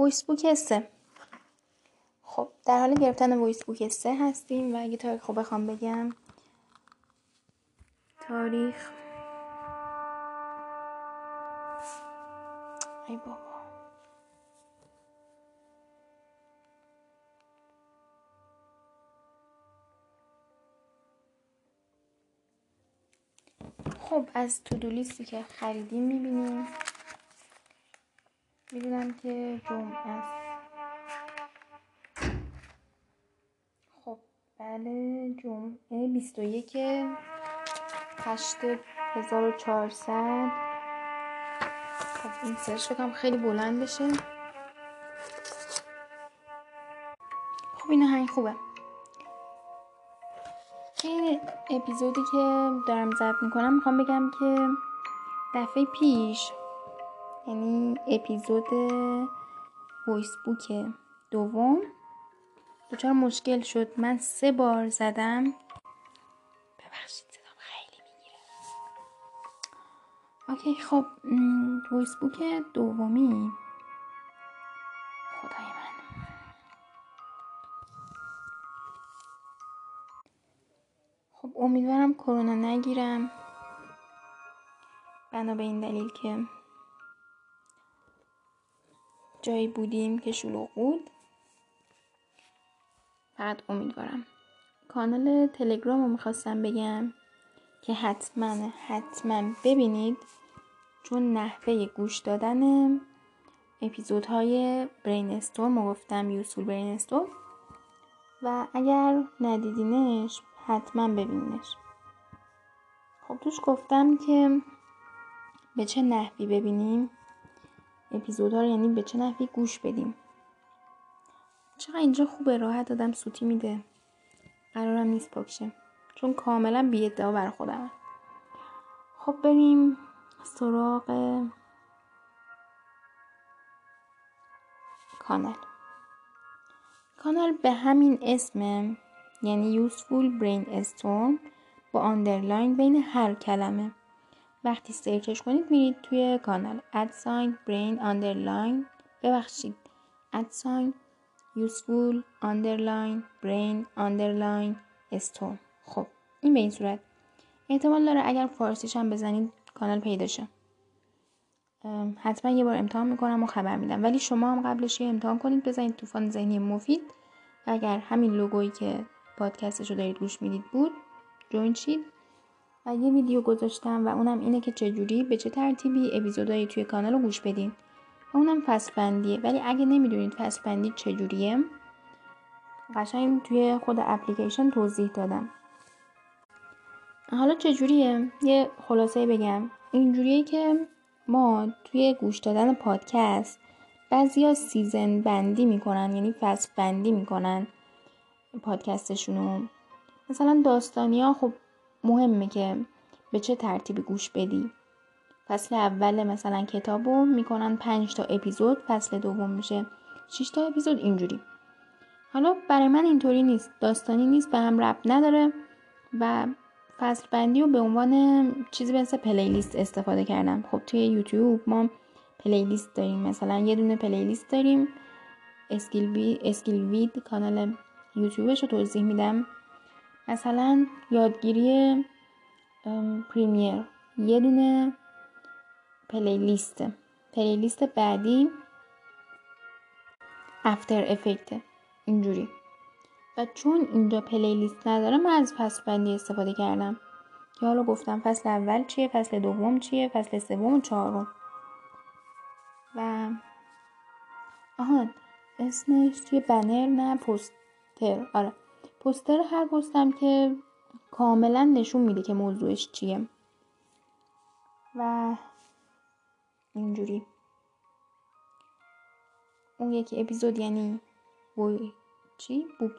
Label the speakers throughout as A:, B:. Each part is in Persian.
A: voice book سه. خب در حال گرفتن voice book سه هستیم و اگه تاریخ خب بخوام بگم تاریخ. ای بابا. خب از to-do list ی که خریدیم می‌بینیم. می‌دونم که جمعه است. خب بله جمعه 21 8 1400 خب این سرش بکنم خیلی بلند بشه. خب این هنگ خوبه. این اپیزودی که دارم ضبط می‌کنم می‌خوام بگم که دفعه پیش یعنی اپیزود voice book دوم. دچار مشکل شد. من سه بار زدم. ببخشید صدام خیلی می‌گیره. okay خب voice book دومی. خدای من. خب امیدوارم کرونا نگیرم. بنا به این دلیل که جایی بودیم که شلوغ بود. فقط امیدوارم. کانال تلگرام رو می‌خواستم بگم که حتما حتما ببینید چون نحوه گوش دادن اپیزودهای برین استورم گفتم یوسفول برین و اگر ندیدینش حتما ببینینش. خب توش گفتم که به چه نحوی ببینیم؟ اپیزودها رو یعنی به چه نحوی گوش بدیم. چقدر اینجا خوبه راحت دادم سوتی میده. قرارم نیست پاکشه. چون کاملا بی ادعا بر خودم خب بریم سراغ کانال. کانال به همین اسم یعنی brainstorm با underline بین هر کلمه. وقتی search ش کنید میرید توی کانال at sign brain underline ببخشید. at sign useful underline brain underline storm خب این به این صورت. احتمال داره اگر فارسیش هم بزنید کانال پیدا شه. حتما یه بار امتحان می‌کنم و خبر میدم. ولی شما هم قبلش یه امتحان کنید بزنید طوفان ذهنی مفید. اگر همین لوگویی که پادکستش رو دارید گوش می‌دید بود جوین شید. و یه ویدیو گذاشتم و اونم اینه که چجوری به چه ترتیبی اپیزودهای توی کانال رو گوش بدین. و اونم فصل بندیه ولی اگه نمی‌دونید فصل بندی چجوریه قشنگ توی خود اپلیکیشن توضیح دادم. حالا چجوریه؟ یه خلاصه بگم. اینجوریه که ما توی گوش دادن پادکست بعضیا سیزن بندی می‌کنن یعنی فصل بندی می‌کنن پادکستشونو. مثلا داستانی ها خب مهمه که به چه ترتیبی گوش بدی. فصل اول مثلا کتابو می‌کنن پنج تا اپیزود فصل دوم میشه 6 تا اپیزود اینجوری. حالا برای من اینطوری نیست داستانی نیست به هم ربط نداره و فصل بندی رو به عنوان چیزی مثل playlist استفاده کردم. خب توی یوتیوب ما playlist داریم مثلا یه دونه playlist داریم. skill, skill وید کانال یوتیوبش رو توضیح میدم. مثلا یادگیری پریمیر. یه دونه playlist. playlist بعدی افتر افکت اینجوری. و چون اینجا پلیلیست نداره من از فصل بندی استفاده کردم. که حالا گفتم فصل اول چیه فصل دوم چیه فصل سوم چهارم. و آهان اسمش توی بنر نه پوستر. آره. پوستر هر پستم که کاملا نشون میده که موضوعش چیه. و اینجوری. اون یکی اپیزود یعنی وی چی؟ book.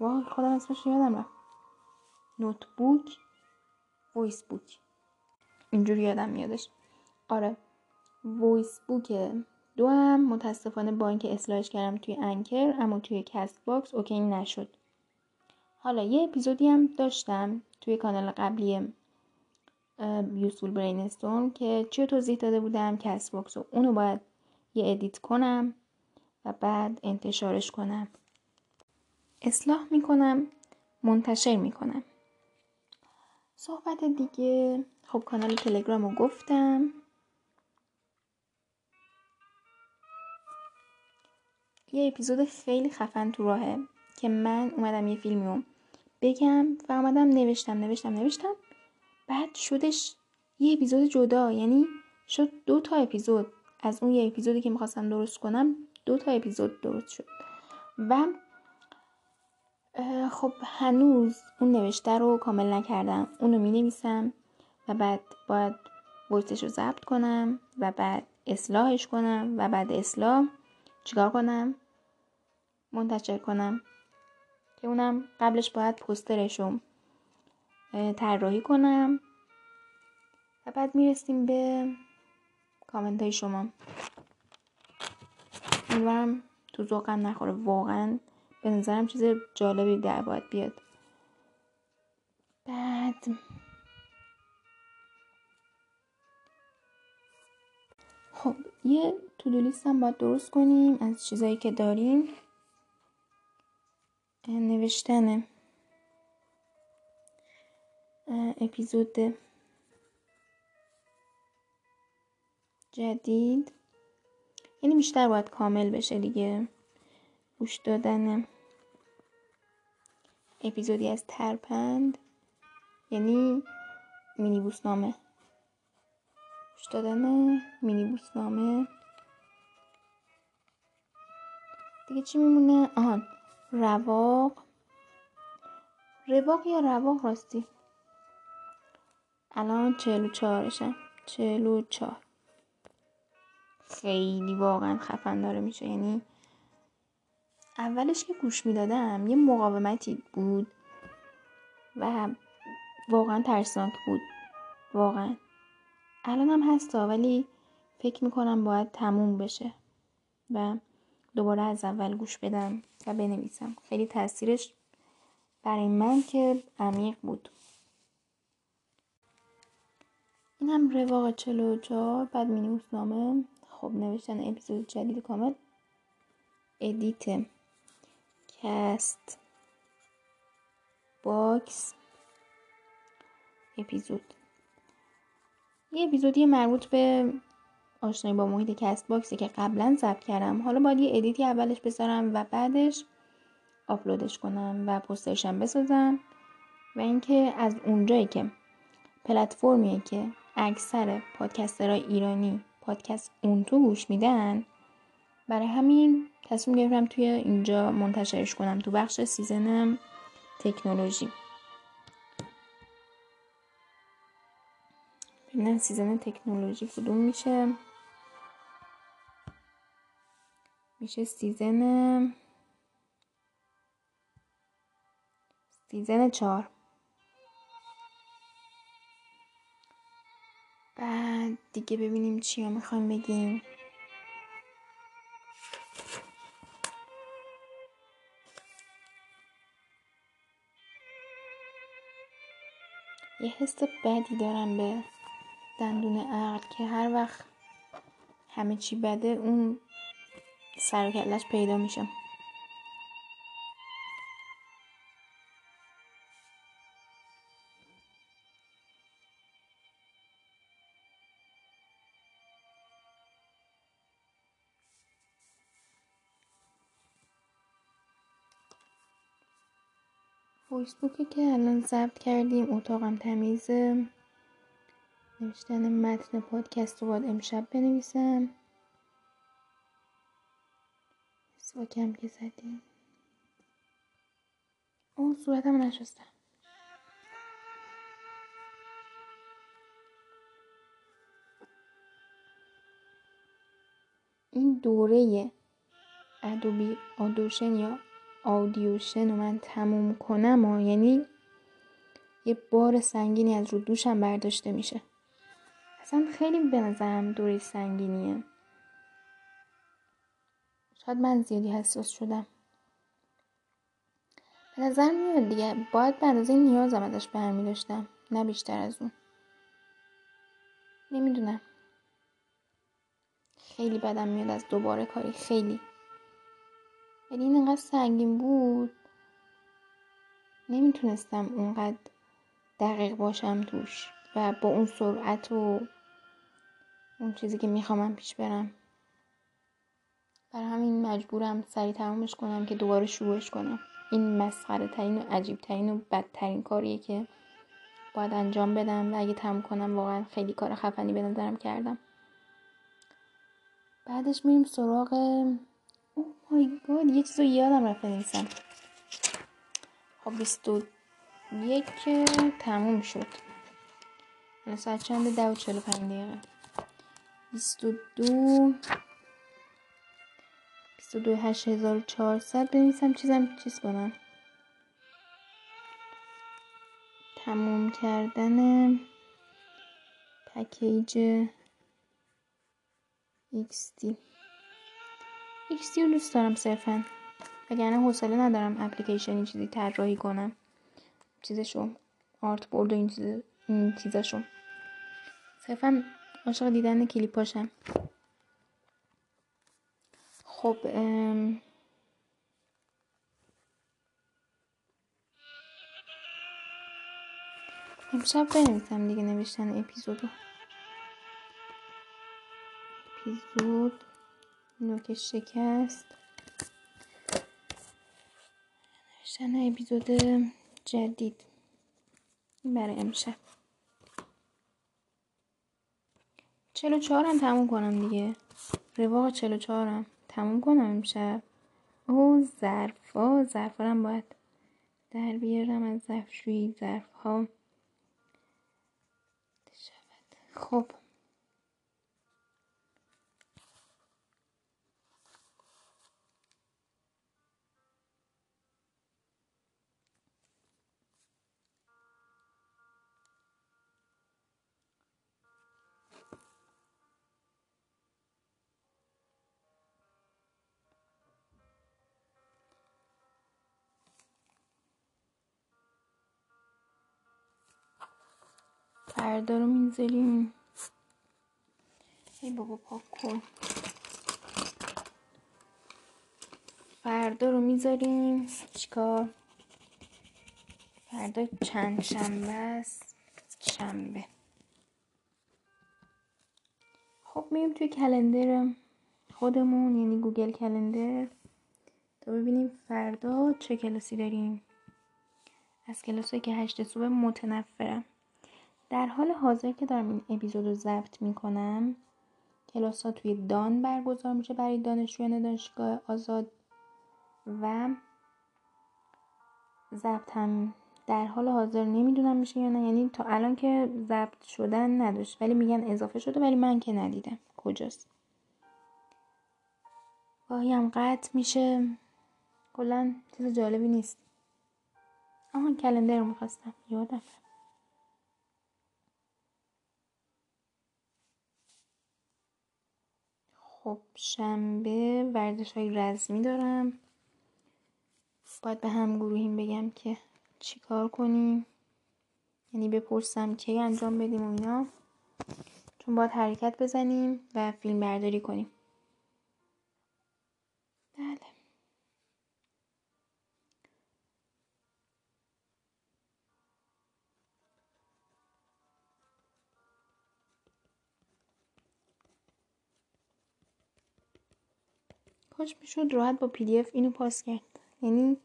A: وای خودم اسمش یادم رفت. notebook voice book اینجوری یادم میادش. آره. voice book دو هم متاسفانه با اینکه اصلاحش کردم توی Anchor اما توی Castbox okay نشد. حالا یه اپیزودی هم داشتم توی کانال قبلی useful brain که چی توضیح داده بودم Castbox و اونو باید یه edit کنم و بعد انتشارش کنم. اصلاح می‌کنم منتشر می‌کنم. صحبت دیگه. خب کانال تلگرام رو گفتم. یه اپیزود خیلی خفن تو راهه که من اومدم یه فیلمی رو بگم و اومدم نوشتم نوشتم نوشتم. بعد شدش یه اپیزود جدا یعنی شد دو تا اپیزود. از اون یه اپیزودی که می‌خواستم درست کنم دو تا اپیزود درست شد. و خب هنوز اون نوشته رو کامل نکردم. اونو می نویسم و بعد باید ویسش رو ضبط کنم و بعد اصلاحش کنم و بعد اصلاح چیکار کنم؟ منتشر کنم. که اونم قبلش باید پسترش رو طراحی کنم و بعد می‌رسیم به کامنت های شما. امیدوارم تو ذوقم نخوره. واقعا به نظرم چیز جالبی در باید بیاد. بعد خب یه لیست هم باید درست کنیم از چیزایی که داریم. نوشتن اپیزود جدید. یعنی بیشتر باید کامل بشه دیگه. گوش دادن اپیزودی از ترپند. یعنی مینی نامه. گوش دادن مینی نامه. دیگه چی میمونه؟ آهان رواق. رواق یا رواق راستی؟ الان چهل و چهارشم چهل چهار. خیلی واقعا خفن داره میشه. یعنی اولش که گوش می‌دادم یه مقاومتی بود و واقعا ترسناک بود. واقعا. الان هم هستا ولی فکر می‌کنم باید تموم بشه. و دوباره از اول گوش بدم و بنویسم. خیلی تاثیرش برای من که عمیق بود. این هم رواق چلو چهار بعد مینی نامه. خب نوشتن اپیزود جدید کامل. ادیت. Cast. Box. اپیزود. یه اپیزودی مربوط به آشنایی با محیط Castbox ی که قبلا ضبط کردم. حالا باید یه edit ی اولش بذارم و بعدش آپلودش کنم و پوسترشم بسازم. و اینکه از اونجایی که پلتفرمیه که اکثر podcaster های ایرانی پادکست اون تو گوش میدن برای همین تصمیم گرفتم توی اینجا منتشرش کنم تو بخش season تکنولوژی. ببینم season تکنولوژی کدوم میشه. میشه season season چهار. بعد دیگه ببینیم چی رو می‌خوایم بگیم. یه حس بدی دارم به دندون عقل که هر وقت همه چی بده اون سر پیدا میشه. فیسبوکی که الان ضبط کردیم اتاقم تمیزه. نوشتن متن پادکست رو باید امشب بنویسم. سواکم که زدیم. اون صورتم نشستم. این دوره ادوبی آدوشن یا آدیوشن رو من تموم کنم و یعنی یه بار سنگینی از رو دوشم برداشته میشه. اصلا خیلی به نظرم دوره سنگینیه. شاید من زیادی حساس شدم. به نظر میاد دیگه باید به اندازه نیازم ازش برمی داشتم نه بیشتر از اون. نمی‌دونم. خیلی بدم میاد از دوباره کاری خیلی. ولی این انقدر سنگین بود. نمی‌تونستم اونقدر دقیق باشم توش و با اون سرعت و اون چیزی که میخوامم پیش برم. برای همین مجبورم سریع تمامش کنم که دوباره شروعش کنم. این مسخره ترین و عجیب ترین و بدترین کاریه که باید انجام بدم و اگه تموم کنم واقعا خیلی کار خفنی به نظرم کردم. بعدش میریم سراغ او مای گاد یه چیز رو یادم رفته نیستم. خب بیست و یک تموم شد. الان ساعت چنده ده و چلو پنج دقیقه. بیست دو بیست و دو هشت هزار و چهارصد. بنویسم چیزم چیز کنم تموم کردن پکیج XD XD رو دوست دارم صرفا. وگرنه حوصله ندارم اپلیکیشنی چیزی طراحی کنم. چیزشو آرت بورد و این, چیز این چیزاشو صرفا عاشق دیدن کلیپاشم. خب ام... امشب بنویسم دیگه نوشتن اپیزودو اپیزود نوک شکست. نوشتن اپیزود جدید. برای امشب. چلو چهارم تموم کنم دیگه. رواق چلو چهارم تموم کنم امشب. او ظرف ها ظرف باید در بیارم از ظرفشویی ظرف ها خب فردا رو می‌ذاریم ای بابا پاک کن. فردا رو می‌ذاریم. چیکار؟ فردا چند شنبه است؟ شنبه. خب میریم توی کلندر خودمون یعنی گوگل کلندر. تا ببینیم فردا چه کلاسی داریم. از کلاسی که هشت صبح متنفرم. در حال حاضر که دارم این اپیزود رو ضبط می‌کنم کلاس ها توی دان برگزار میشه برای دانشجویان دانشگاه آزاد و ضبط هم در حال حاضر نمی‌دونم میشه یا نه. یعنی تا الان که ضبط شدن نداشت. ولی میگن اضافه شده ولی من که ندیدم. کجاست؟ گاهی هم قطع میشه. کلا چیز جالبی نیست. آها کلندر رو می‌خواستم. یادم خب شنبه ورزش های رزمی دارم. باید به هم گروهیم بگم که چیکار کنیم. یعنی بپرسم کی انجام بدیم و اینا. چون باید حرکت بزنیم و فیلم برداری کنیم. بله. کاش می‌شد راحت با PDF اینو پاس کرد. یعنی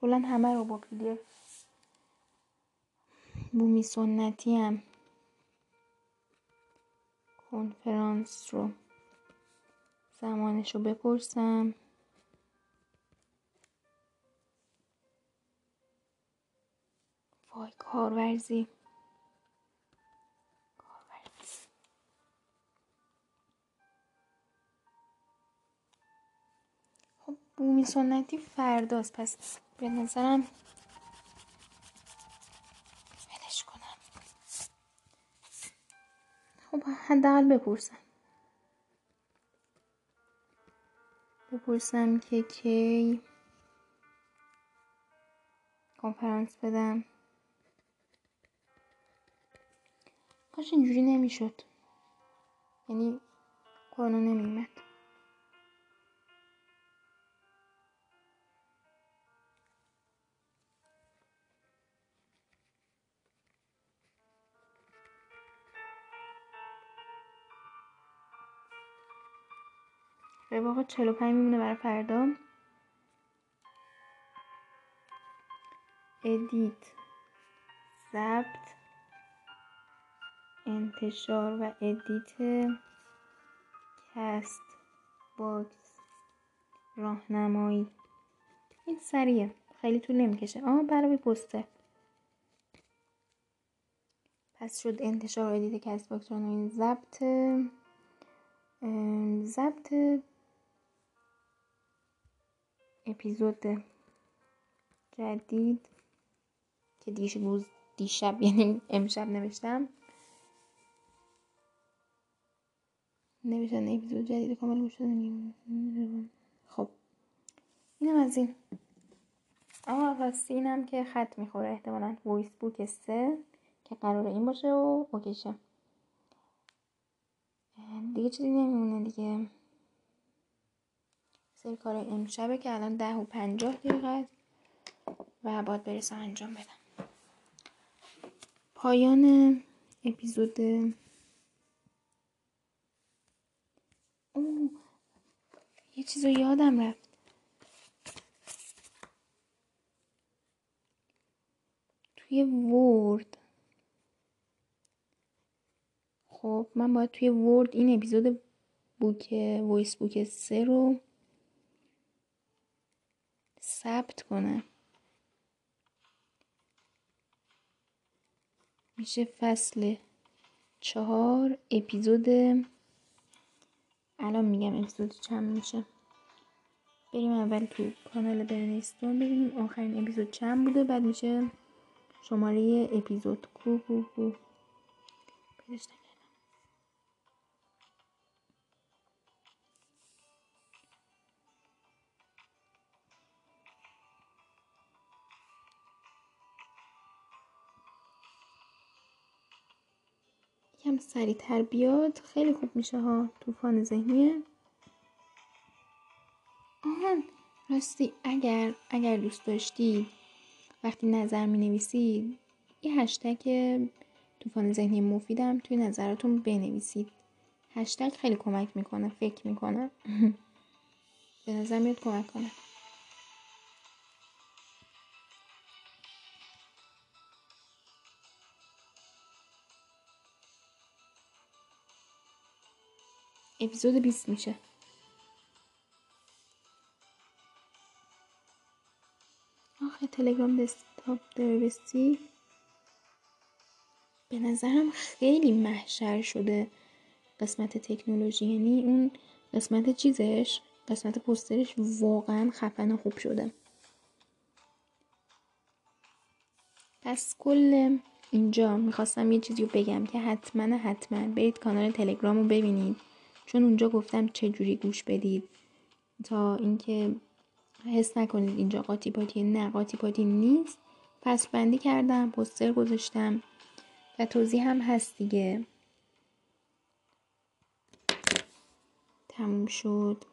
A: کلا همه رو با PDF. بومی سنتی هم. کنفرانس رو. زمانش رو بپرسم. وای کارورزی. بومی سنتی فرداست. پس به نظرم ولش کنم. خب حداقل بپرسم. بپرسم که کی کنفرانس بدم. کاش اینجوری نمی‌شد. یعنی کرونا نمیمد به واقع 45 میمونه برای فردا. ادیت ضبط انتشار و ادیت کست باکس راهنمایی. این سریه. خیلی طول نمی‌کشه. آه برای پسته. پس شد انتشار و ادیت کست باکس راهنمایی ضبط. ضبط اپیزود جدید که دیش روز دیشب یعنی امشب نوشتم. نوشتن اپیزود جدید کامل گوش خب. اینم از این. اما راستی اینم که خط می‌خوره. احتمالا وایس بوک سه که قراره این باشه و اوکیشه. دیگه چیزی نمیمونه دیگه. سری کار امشبه که الان ده و پنجاه دقیقه و باید برسم انجام بدم. پایان اپیزود اوه یه چیز رو یادم رفت. توی ورد. خب من باید توی ورد این اپیزود بوک وایس بوک سه رو ثبت کنم میشه فصل چهار اپیزود الان میگم اپیزود چند میشه. بریم اول تو کانال برنستون ببینیم آخرین اپیزود چند بوده بعد میشه شماره اپیزود. کو کو کو. یکم سریعتر بیاد. خیلی خوب میشه ها. طوفان ذهنیه آهان راستی اگر اگر دوست داشتید وقتی نظر می نویسید یه هشتگ طوفان ذهنی مفیدم توی نظراتون بنویسید. هشتگ خیلی کمک می‌کنه فکر می‌کنه. به نظر میاد کمک کنه. اپیزود 20 میشه. آخه تلگرام دسکتاپ دروسی به نظرم خیلی محشر شده قسمت تکنولوژی. یعنی اون قسمت چیزش قسمت پوسترش واقعا خفن خوب شده. پس کل اینجا می‌خواستم یه چیزی رو بگم که حتما حتما برید کانال تلگرام رو ببینید. چون اونجا گفتم چه جوری گوش بدید. تا اینکه حس نکنید اینجا قاطی پاتی نه قاطی پاتی نیست. پس بندی کردم پوستر گذاشتم و توضیح هم هست دیگه. تموم شد.